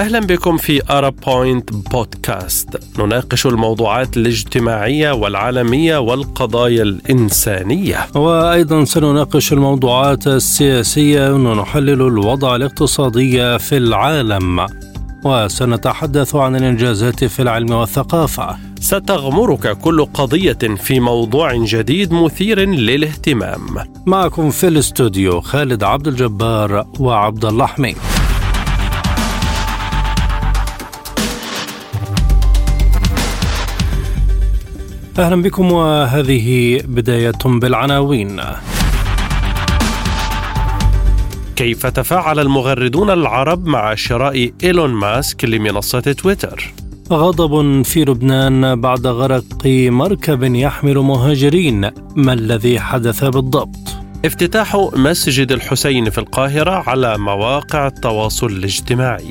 أهلا بكم في أرب بوينت بودكاست نناقش الموضوعات الاجتماعية والعالمية والقضايا الإنسانية. وأيضا سنناقش الموضوعات السياسية ونحلل الوضع الاقتصادي في العالم. وسنتحدث عن الإنجازات في العلم والثقافة. ستغمرك كل قضية في موضوع جديد مثير للاهتمام. معكم في الاستوديو خالد عبد الجبار وعبد الله حميد أهلا بكم وهذه بداية بالعناوين. كيف تفاعل المغردون العرب مع شراء إيلون ماسك لمنصة تويتر؟ غضب في لبنان بعد غرق مركب يحمل مهاجرين. ما الذي حدث بالضبط؟ افتتاح مسجد الحسين في القاهرة على مواقع التواصل الاجتماعي.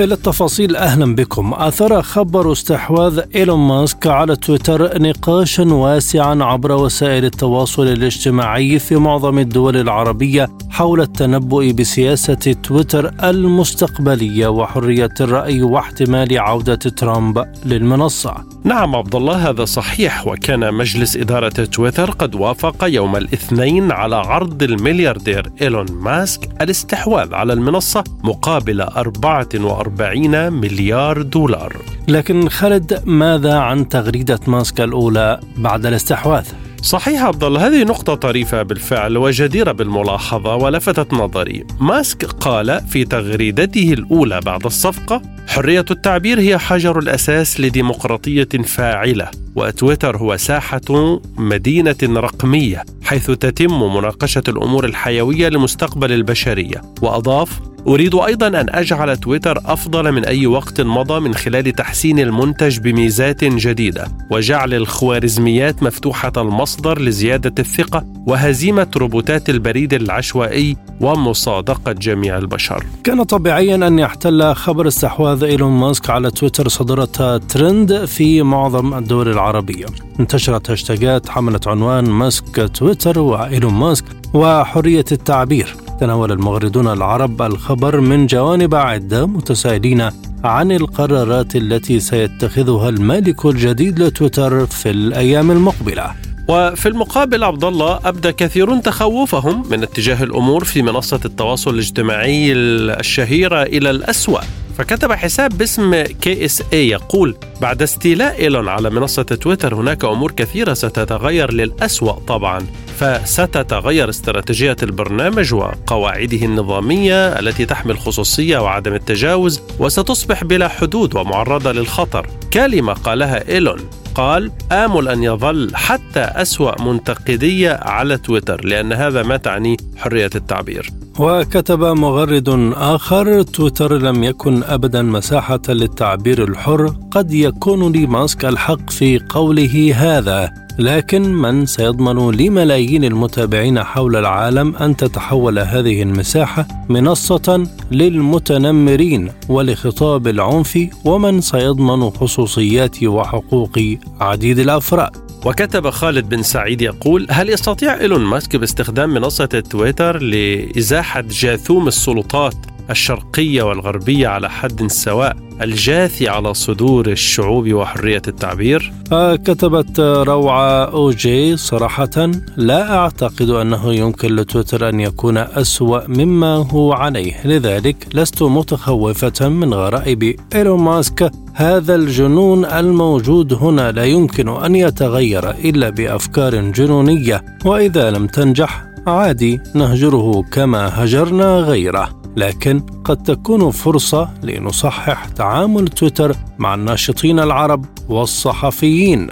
إلى التفاصيل أهلا بكم. أثار خبر استحواذ إيلون ماسك على تويتر نقاشا واسعا عبر وسائل التواصل الاجتماعي في معظم الدول العربية حول التنبؤ بسياسة تويتر المستقبلية وحرية الرأي واحتمال عودة ترامب للمنصة. نعم عبد الله هذا صحيح. وكان مجلس إدارة تويتر قد وافق يوم الاثنين على عرض الملياردير إيلون ماسك الاستحواذ على المنصة مقابل 44 40 مليار دولار لكن خالد ماذا عن تغريدة ماسك الأولى بعد الاستحواذ؟ صحيح عبد الله هذه نقطة طريفة بالفعل وجديرة بالملاحظة ولفتت نظري. ماسك قال في تغريدته الأولى بعد الصفقة: حرية التعبير هي حجر الأساس لديمقراطية فاعلة، وتويتر هو ساحة مدينة رقمية حيث تتم مناقشة الأمور الحيوية لمستقبل البشرية، وأضاف: أريد أيضا أن أجعل تويتر أفضل من أي وقت مضى من خلال تحسين المنتج بميزات جديدة وجعل الخوارزميات مفتوحة المصدر لزيادة الثقة وهزيمة روبوتات البريد العشوائي ومصادقة جميع البشر. كان طبيعيا أن يحتل خبر استحواذ إيلون ماسك على تويتر صدرة ترند في معظم الدول العربية. انتشرت هاشتاجات حملت عنوان ماسك تويتر وإيلون ماسك وحرية التعبير. تناول المغردون العرب الخبر من جوانب عدة متسائلين عن القرارات التي سيتخذها المالك الجديد لتويتر في الأيام المقبلة. وفي المقابل عبد الله أبدى كثيرون تخوفهم من اتجاه الأمور في منصة التواصل الاجتماعي الشهيرة إلى الأسوأ. فكتب حساب باسم KSA يقول بعد استيلاء إيلون على منصة تويتر هناك أمور كثيرة ستتغير للأسوأ طبعا فستتغير استراتيجية البرنامج وقواعده النظامية التي تحمل خصوصيه وعدم التجاوز وستصبح بلا حدود ومعرضة للخطر. كلمة قالها إيلون قال آمل أن يظل حتى أسوأ منتقدية على تويتر لأن هذا ما تعني حرية التعبير. وكتب مغرد آخر تويتر لم يكن أبدا مساحة للتعبير الحر قد يكون لماسك الحق في قوله هذا. لكن من سيضمن لملايين المتابعين حول العالم أن تتحول هذه المساحة منصة للمتنمرين ولخطاب العنف ومن سيضمن خصوصيات وحقوق عديد الأفراد. وكتب خالد بن سعيد يقول هل يستطيع إيلون ماسك باستخدام منصة تويتر لإزاحة جاثوم السلطات الشرقية والغربية على حد سواء الجاثي على صدور الشعوب وحرية التعبير؟ آه، كتبت روعة أوجي صراحة لا أعتقد أنه يمكن لتويتر أن يكون أسوأ مما هو عليه لذلك لست متخوفة من غرائب إيلون ماسك هذا الجنون الموجود هنا لا يمكن أن يتغير إلا بأفكار جنونية وإذا لم تنجح عادي نهجره كما هجرنا غيره. لكن قد تكون فرصة لنصحح تعامل تويتر مع الناشطين العرب والصحفيين.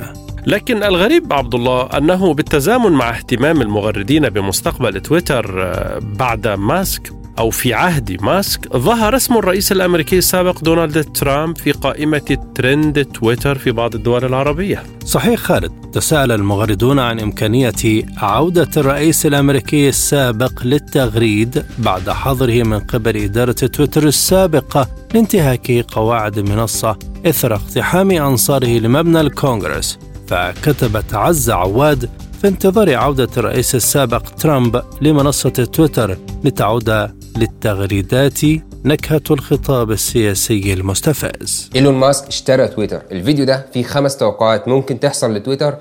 لكن الغريب عبد الله أنه بالتزامن مع اهتمام المغردين بمستقبل تويتر آه، بعد ماسك أو في عهد ماسك ظهر اسم الرئيس الأمريكي السابق دونالد ترامب في قائمة ترند تويتر في بعض الدول العربية. صحيح خالد تساءل المغردون عن إمكانية عودة الرئيس الأمريكي السابق للتغريد بعد حظره من قبل إدارة تويتر السابقة لانتهاك قواعد المنصة إثر اقتحام أنصاره لمبنى الكونغرس. فكتبت عز عواد في انتظار عودة الرئيس السابق ترامب لمنصة تويتر لتعود للتغريدات نكهة الخطاب السياسي المستفز. إيلون ماسك اشترى تويتر. الفيديو ده فيه خمس توقعات ممكن تحصل لتويتر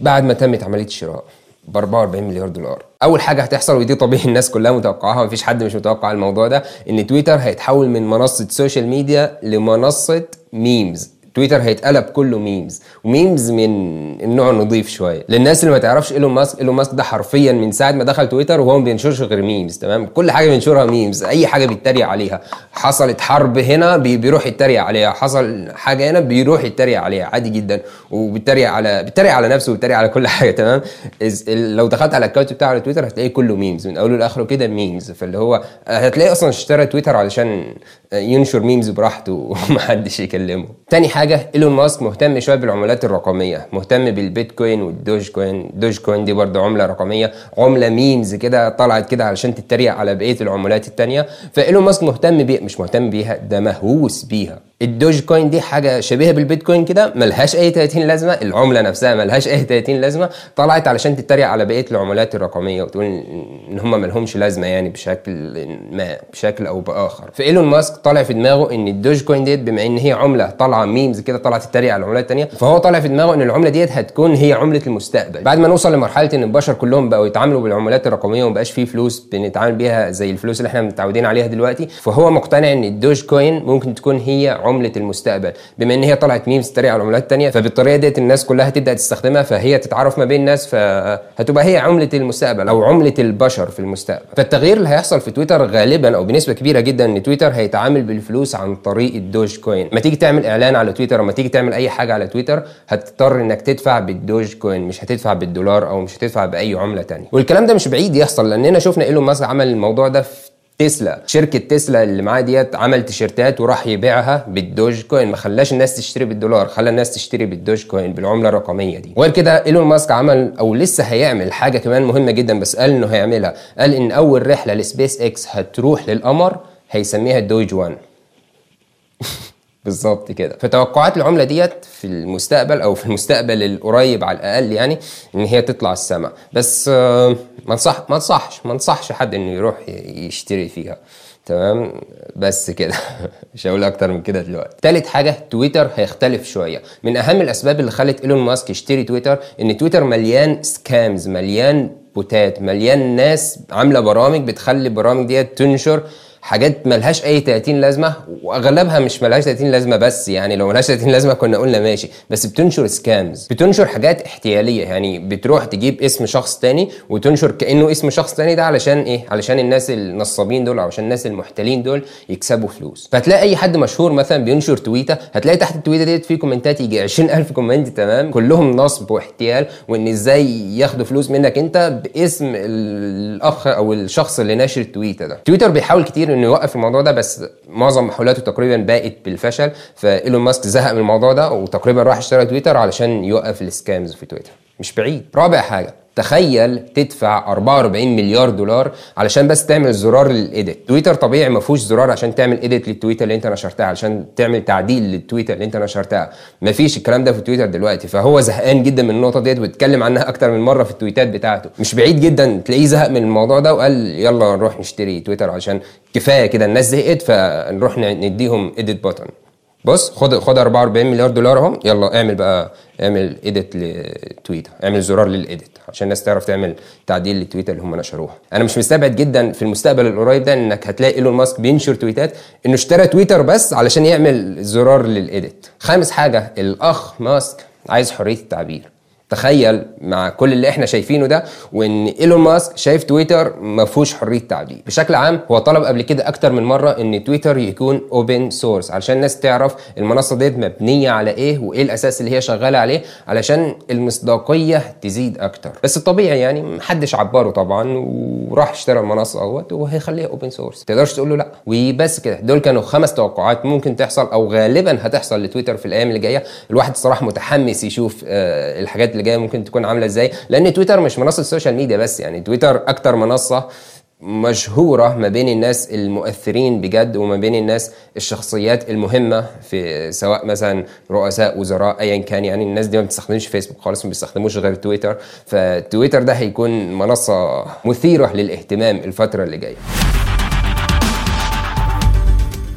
بعد ما تمت عملية الشراء. ب 44 مليار دولار. أول حاجة هتحصل ودي طبيعي الناس كلها متوقعها مفيش حد مش متوقع الموضوع ده إن تويتر هيتحول من منصة social media لمنصة memes تويتر هيتقلب كله memes و memes من النوع النظيف شوية. للناس اللي ما تعرفش إيلون ماسك إيلون ماسك ده حرفيا من ساعة ما دخل تويتر وهو ما بينشرش غير memes تمام؟ كل حاجة بينشرها memes أي حاجة بيتريق عليها. حصلت حرب هنا بي بيروح يتريق عليها. حصل حاجة هنا بيروح يتريق عليها. عادي جدا. وبيتريق على بيتريق على نفسه وبيتريق على كل حاجة تمام؟ لو دخلت على ال account بتاعه على تويتر هتلاقيه كله memes من أوله لآخره كده memes فاللي هو هتلاقيه أصلا اشترى تويتر علشان ينشر memes براحته ومحدش يكلمه. تاني حاجة إيلون ماسك مهتم شوية بالعملات الرقمية مهتم بالبيتكوين والدوج كوين دوج كوين دي برضه عملة رقمية عملة memes كده طلعت كده علشان تتريق على بقية العملات التانية. فإيلون ماسك مهتم بيها مش مهتم بيها ده مهووس بيها. الدوج كوين دي حاجة شبيهة بالبيتكوين كده ملهاش أي 30 لازمة العملة نفسها ملهاش أي 30 لازمة طلعت علشان تتريق على بقية العملات الرقمية وتقول إن هم ملهمش لازمة يعني بشكل ما بشكل أو بآخر. فإيلون ماسك طالع في دماغه إن الدوج كوين ديت بما إن هي عملة طالعة memes كده طالعه تتريق على العملات الثانية فهو طالع في دماغه إن العملة ديت هتكون هي عملة المستقبل. بعد ما نوصل لمرحلة إن البشر كلهم بقوا يتعاملوا بالعملات الرقمية وما بقاش فلوس بنتعامل بيها زي الفلوس اللي إحنا متعودين عليها دلوقتي فهو مقتنع إن الدوج كوين ممكن تكون هي عملة المستقبل. بما إن هي طلعت memes تتريق على العملات الثانية فبالطريقة ديت الناس كلها هتبدأ تستخدمها فهي تتعرف ما بين الناس فهتبقى هي عملة المستقبل أو عملة البشر في المستقبل. فالتغيير اللي هيحصل في تويتر غالبا أو بنسبة كبيرة جدا إن تويتر هيتعامل بالفلوس عن طريق الدوج كوين. ما تيجي تعمل إعلان على تويتر ما تيجي تعمل أي حاجة على تويتر هتضطر إنك تدفع بالدوج كوين مش هتدفع بالدولار أو مش هتدفع بأي عملة تانية. والكلام ده مش بعيد يحصل لأننا شفنا إيلون ماسك عمل الموضوع ده في تسلا. شركة تسلا اللي معاه ديت عمل تيشيرتات وراح يبيعها بالدوج كوين. ما خلاش الناس تشتري بالدولار خلى الناس تشتري بالدوج كوين بالعملة الرقمية دي. وغير كده إيلون ماسك عمل أو لسه هيعمل حاجة كمان مهمة جدا بس قال إنه هيعملها. قال إن أول رحلة لسبيس إكس هتروح للقمر هيسميها الدوج 1 بالظبط كده. فتوقعات العملة ديت في المستقبل أو في المستقبل القريب على الأقل يعني إن هي تطلع السماء. بس ما انصح ما انصحش ما انصحش حد إنه يروح يشتري فيها. تمام؟ بس كده. مش هقول أكتر من كده دلوقتي. تالت حاجة تويتر هيختلف شوية. من أهم الأسباب اللي خلت إيلون ماسك يشتري تويتر إن تويتر مليان scams مليان بوتات مليان ناس عاملة برامج بتخلي البرامج ديت تنشر حاجات ملهاش أي 30 لازمة وأغلبها مش ملهاش 30 لازمة بس يعني لو ملهاش 30 لازمة كنا قلنا ماشي بس بتنشر scams بتنشر حاجات احتيالية يعني بتروح تجيب اسم شخص تاني وتنشر كأنه اسم شخص تاني ده علشان إيه؟ علشان الناس النصابين دول أو عشان الناس المحتالين دول يكسبوا فلوس. فتلاقي أي حد مشهور مثلا بينشر تويته هتلاقي تحت التويته ديت في كومنتات يجي 20000 comment تمام؟ كلهم نصب واحتيال وإن إزاي ياخدوا فلوس منك أنت باسم الأخ أو الشخص اللي ناشر التويته ده. تويتر بيحاول كتير إنه يوقف الموضوع ده بس معظم محاولاته تقريبا باءت بالفشل فإيلون ماسك زهق من الموضوع ده وتقريبا راح اشترى تويتر علشان يوقف ال scams في تويتر. مش بعيد. رابع حاجة. تخيل تدفع 44 مليار دولار علشان بس تعمل زرار لل edit. تويتر طبيعي ما فيهوش زرار عشان تعمل edit للتويته اللي انت نشرتها علشان تعمل تعديل للتويته اللي انت نشرتها. ما فيش الكلام ده في تويتر دلوقتي. فهو زهقان جدا من النقطة ديت واتكلم عنها أكتر من مرة في التويتات بتاعته. مش بعيد جدا تلاقيه زهق من الموضوع ده وقال يلا نروح نشتري تويتر علشان كفاية كده الناس زهقت فنروح نديهم edit button بص خد خد 44 مليار دولار اهم يلا اعمل بقى اعمل edit للتويتة اعمل زرار لل edit عشان الناس تعرف تعمل تعديل للتويتة اللي هم نشروها أنا مش مستبعد جدا في المستقبل القريب ده إنك هتلاقي إيلون ماسك بينشر تويتات إنه اشترى تويتر بس علشان يعمل زرار لل edit خامس حاجة الأخ ماسك عايز حرية التعبير. تخيل مع كل اللي إحنا شايفينه ده وإن إيلون ماسك شايف تويتر ما فيهوش حرية تعبير بشكل عام هو طلب قبل كده أكتر من مرة إن تويتر يكون open source علشان الناس تعرف المنصة ديت مبنية على إيه وإيه الأساس اللي هي شغالة عليه علشان المصداقية تزيد أكتر. بس الطبيعي يعني محدش عبره طبعا وراح اشترى المنصة أهوت وهيخليها open source تقدرش تقول له لا. وبس كده. دول كانوا خمس توقعات ممكن تحصل أو غالبا هتحصل لتويتر في الأيام اللي جاية. الواحد الصراحه متحمس يشوف آه الحاجات اللي جاية ممكن تكون عاملة إزاي؟ لأن تويتر مش منصة social media بس يعني تويتر أكتر منصة مشهورة ما بين الناس المؤثرين بجد وما بين الناس الشخصيات المهمة في سواء مثلا رؤساء وزراء ايا كان يعني الناس دي ما بتستخدمش فيسبوك خالص ما بيستخدموش غير تويتر. فتويتر ده هيكون منصة مثيرة للاهتمام الفترة اللي جاية.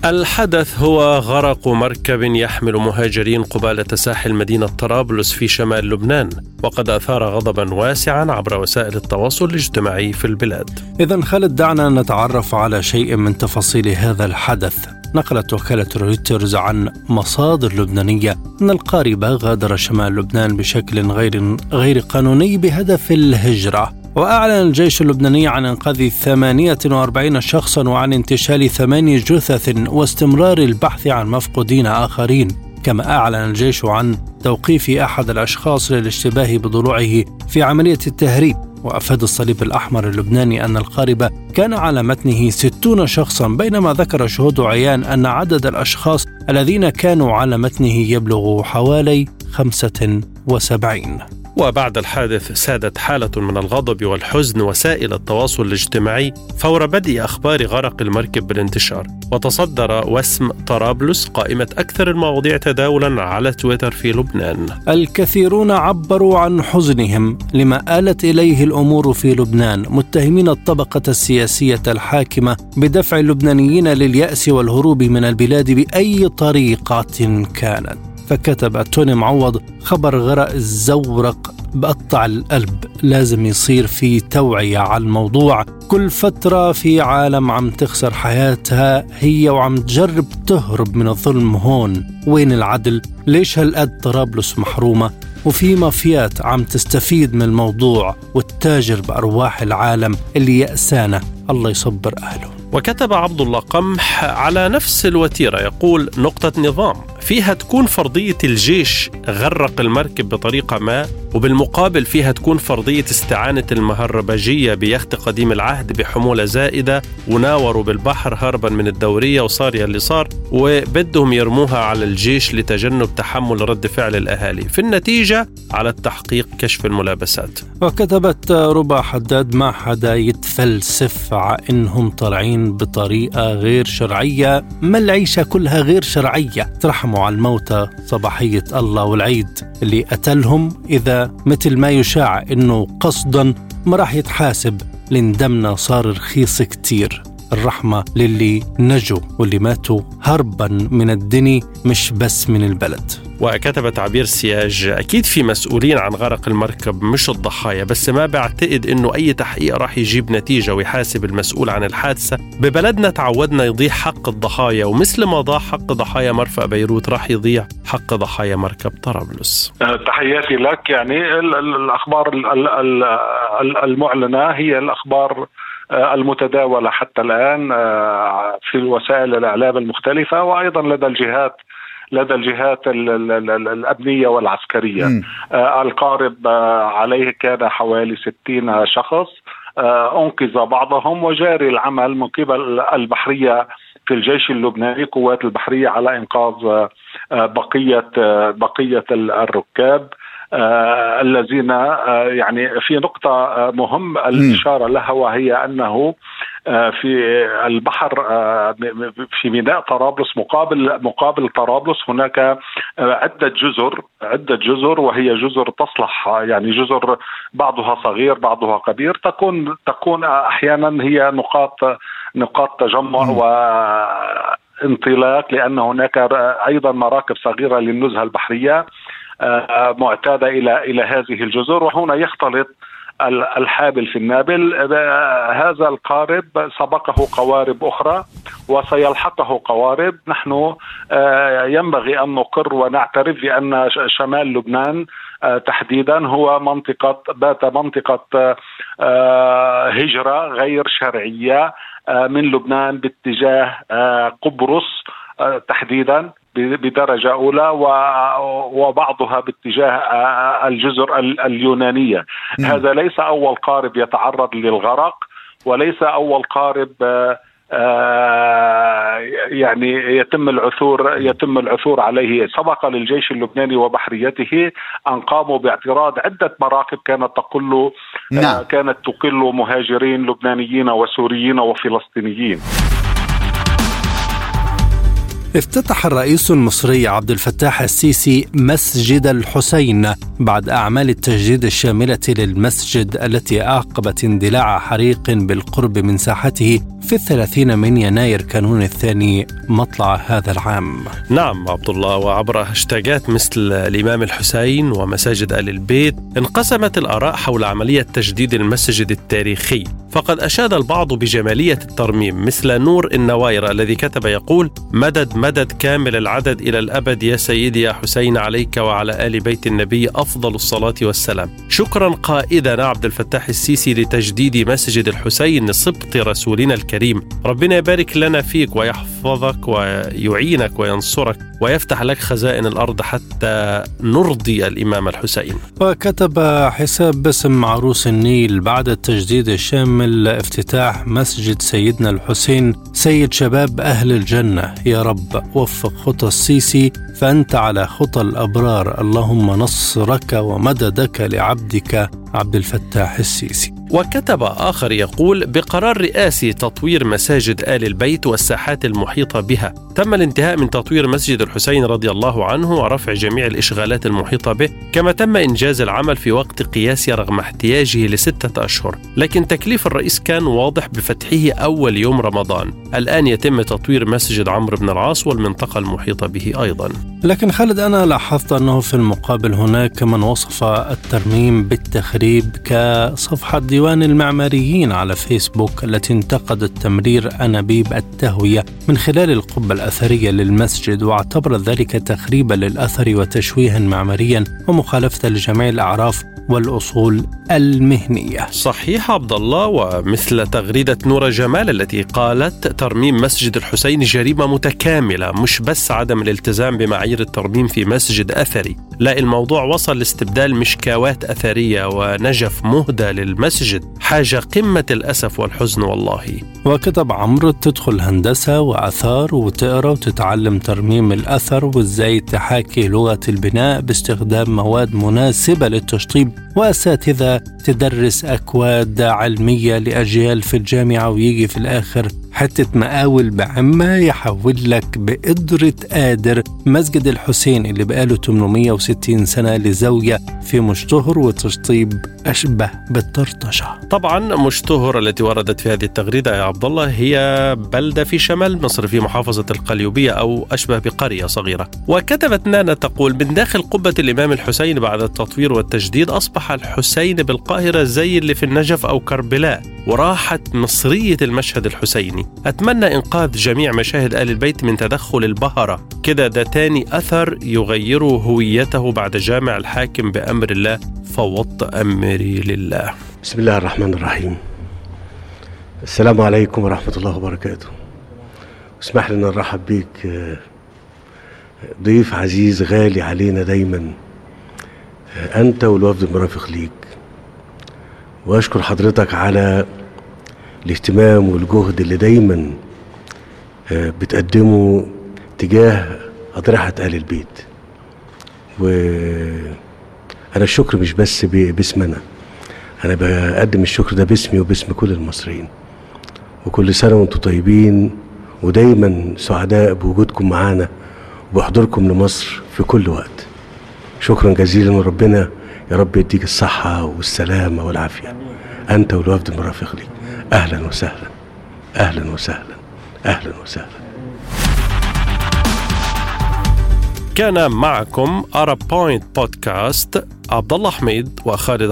الحدث هو غرق مركب يحمل مهاجرين قبالة ساحل مدينة طرابلس في شمال لبنان وقد أثار غضبا واسعا عبر وسائل التواصل الاجتماعي في البلاد. إذا خالد دعنا نتعرف على شيء من تفاصيل هذا الحدث. نقلت وكالة رويترز عن مصادر لبنانية أن القارب غادر شمال لبنان بشكل غير غير قانوني بهدف الهجرة. وأعلن الجيش اللبناني عن إنقاذ 48 شخصا وعن انتشال ثماني جثث واستمرار البحث عن مفقودين آخرين كما أعلن الجيش عن توقيف أحد الأشخاص للاشتباه بضلوعه في عملية التهريب. وأفاد الصليب الأحمر اللبناني أن القارب كان على متنه ستون شخصا بينما ذكر شهود عيان أن عدد الأشخاص الذين كانوا على متنه يبلغ حوالي خمسة وسبعين. وبعد الحادث سادت حالة من الغضب والحزن وسائل التواصل الاجتماعي فور بدء أخبار غرق المركب بالانتشار. وتصدر وسم طرابلس قائمة أكثر المواضيع تداولا على تويتر في لبنان. الكثيرون عبروا عن حزنهم لما آلت إليه الأمور في لبنان متهمين الطبقة السياسية الحاكمة بدفع اللبنانيين لليأس والهروب من البلاد بأي طريقة كانت. فكتب توني معوض خبر غرق الزورق بقطع القلب. لازم يصير في توعية على الموضوع. كل فترة في عالم عم تخسر حياتها هي وعم تجرب تهرب من الظلم هون. وين العدل؟ ليش هالقد طرابلس محرومة؟ وفي مافيات عم تستفيد من الموضوع وتتاجر بأرواح العالم اللي يأسانة الله يصبر أهله. وكتب عبد الله قمح على نفس الوتيرة يقول نقطة نظام فيها تكون فرضية الجيش غرق المركب بطريقة ما وبالمقابل فيها تكون فرضية استعانة المهربجية بيخت قديم العهد بحمولة زائدة وناوروا بالبحر هربا من الدورية وصار يلي صار وبدهم يرموها على الجيش لتجنب تحمل رد فعل الأهالي. في النتيجة على التحقيق كشف الملابسات. وكتبت ربا حداد ما حدا يتفلسف على إنهم طالعين بطريقة غير شرعية ما العيشة كلها غير شرعية؟ ترحموا على الموتى صباحية الله والعيد اللي قتلهم إذا مثل ما يشاع إنه قصدا ما راح يتحاسب لأن دمنا صار رخيص كتير. الرحمة للي نجوا واللي ماتوا هربا من الدني مش بس من البلد. وكتب تعبير سياج أكيد في مسؤولين عن غرق المركب مش الضحايا بس ما بعتقد أنه أي تحقيق راح يجيب نتيجة ويحاسب المسؤول عن الحادثة. ببلدنا تعودنا يضيع حق الضحايا ومثل ما ضاع حق ضحايا مرفأ بيروت راح يضيع حق ضحايا مركب طرابلس. تحياتي لك. يعني الأخبار المعلنة هي الأخبار آه، المتداولة حتى الآن آه، في وسائل الإعلام المختلفة وأيضا لدى الجهات لدى الجهات الأمنية والعسكرية. آه، القارب عليه كان حوالي 60 شخص. أنقذ بعضهم وجاري العمل من قبل البحرية في الجيش اللبناني قوات البحرية على إنقاذ بقية بقية الركاب. آه الذين آه يعني في نقطة آه مهم الإشارة لها وهي أنه آه في البحر آه في ميناء طرابلس مقابل مقابل طرابلس هناك آه عدة جزر عدة جزر وهي جزر تصلح يعني جزر بعضها صغير بعضها كبير تكون تكون أحيانا هي نقاط نقاط تجمع و انطلاق لأن هناك أيضا مراكب صغيرة للنزهة البحرية آه، معتادة إلى إلى هذه الجزر وهنا يختلط الحابل في النابل. آه، هذا القارب سبقه قوارب أخرى وسيلحقه قوارب. نحن آه، ينبغي أن نقر ونعترف بأن شمال لبنان تحديدا هو منطقة بات منطقة هجرة غير شرعية من لبنان باتجاه قبرص تحديدا. بدرجة أولى وبعضها باتجاه الجزر اليونانية. هذا ليس أول قارب يتعرض للغرق وليس أول قارب يعني يتم العثور يتم العثور عليه. سبق للجيش اللبناني وبحريته أن قاموا باعتراض عدة مراكب كانت تقل نعم. كانت تقل مهاجرين لبنانيين وسوريين وفلسطينيين. افتتح الرئيس المصري عبد الفتاح السيسي مسجد الحسين بعد أعمال التجديد الشاملة للمسجد التي أعقبت اندلاع حريق بالقرب من ساحته في الثلاثين من يناير كانون الثاني مطلع هذا العام. نعم عبد الله وعبر هاشتاجات مثل الإمام الحسين ومساجد آل البيت انقسمت الآراء حول عملية تجديد المسجد التاريخي. فقد أشاد البعض بجمالية الترميم مثل نور النواير الذي كتب يقول مدد مدد كامل العدد إلى الأبد يا سيدي يا حسين عليك وعلى آل بيت النبي أفضل الصلاة والسلام. شكرا قائدنا عبد الفتاح السيسي لتجديد مسجد الحسين سبط رسولنا الكريم. ربنا يبارك لنا فيك ويحفظك ويعينك وينصرك ويفتح لك خزائن الأرض حتى نرضي الإمام الحسين. وكتب حساب باسم عروس النيل بعد التجديد الشامل افتتاح مسجد سيدنا الحسين. سيد شباب أهل الجنة يا رب. وفق خطى السيسي فأنت على خطى الأبرار. اللهم نصرك ومددك لعبدك عبد الفتاح السيسي. وكتب آخر يقول بقرار رئاسي تطوير مساجد آل البيت والساحات المحيطة بها. تم الانتهاء من تطوير مسجد الحسين رضي الله عنه ورفع جميع الإشغالات المحيطة به كما تم إنجاز العمل في وقت قياسي رغم احتياجه لستة أشهر. لكن تكليف الرئيس كان واضح بفتحه أول يوم رمضان. الآن يتم تطوير مسجد عمرو بن العاص والمنطقة المحيطة به أيضا. لكن خالد أنا لاحظت أنه في المقابل هناك من وصف الترميم بالتخريب كصفحة ديوان المعماريين على فيسبوك التي انتقدت تمرير أنابيب التهوية من خلال القبة الأثرية للمسجد واعتبرت ذلك تخريبا للأثر وتشويها معماريا ومخالفة لجميع الأعراف والأصول المهنية. صحيح عبد الله ومثل تغريدة نور جمال التي قالت ترميم مسجد الحسين جريمة متكاملة مش بس عدم الالتزام بمعايير الترميم في مسجد أثري، لا الموضوع وصل لاستبدال مشكاوات أثرية ونجف مهدى للمسجد، حاجة قمة الأسف والحزن والله. وكتب عمرو تدخل هندسة وآثار وتقرأ وتتعلم ترميم الأثر وازاي تحاكي لغة البناء باستخدام مواد مناسبة للتشطيب واساتذه تدرس أكواد علمية لأجيال في الجامعة ويجي في الآخر حتة مقاول بعمة يحول لك بقدرة قادر مسجد الحسين اللي بقاله 860 سنة لزاوية في مشتهر وتشطيب أشبه بالطرطشة. طبعا مشتهر التي وردت في هذه التغريدة يا عبد الله هي بلدة في شمال مصر في محافظة القليوبية أو أشبه بقرية صغيرة. وكتبت نانا تقول من داخل قبة الإمام الحسين بعد التطوير والتجديد أصبح الحسين بالقاهرة زي اللي في النجف أو كربلاء وراحت مصرية المشهد الحسيني. أتمنى إنقاذ جميع مشاهد آل البيت من تدخل البهرة. كده ده تاني أثر يغير هويته بعد جامع الحاكم بأمر الله فوضت أمري لله. بسم الله الرحمن الرحيم. السلام عليكم ورحمة الله وبركاته. اسمح لنا نرحب بيك ضيف عزيز غالي علينا دايما. أنت والوفد المرافق ليك. وأشكر حضرتك على الاهتمام والجهد اللي دايما بتقدمه تجاه أضرحة آل البيت. وأنا الشكر مش بس باسم أنا بقدم الشكر ده باسمي وباسم كل المصريين. وكل سنة وأنتم طيبين ودايما سعداء بوجودكم معانا وبحضوركم لمصر في كل وقت. شكرا جزيلا وربنا يا رب يديك الصحة والسلامة والعافية. أنت والوفد المرافق ليك. أهلا وسهلا. أهلا وسهلا. أهلا وسهلا. كان معكم أرب بوينت بودكاست عبد الله حميد وخالد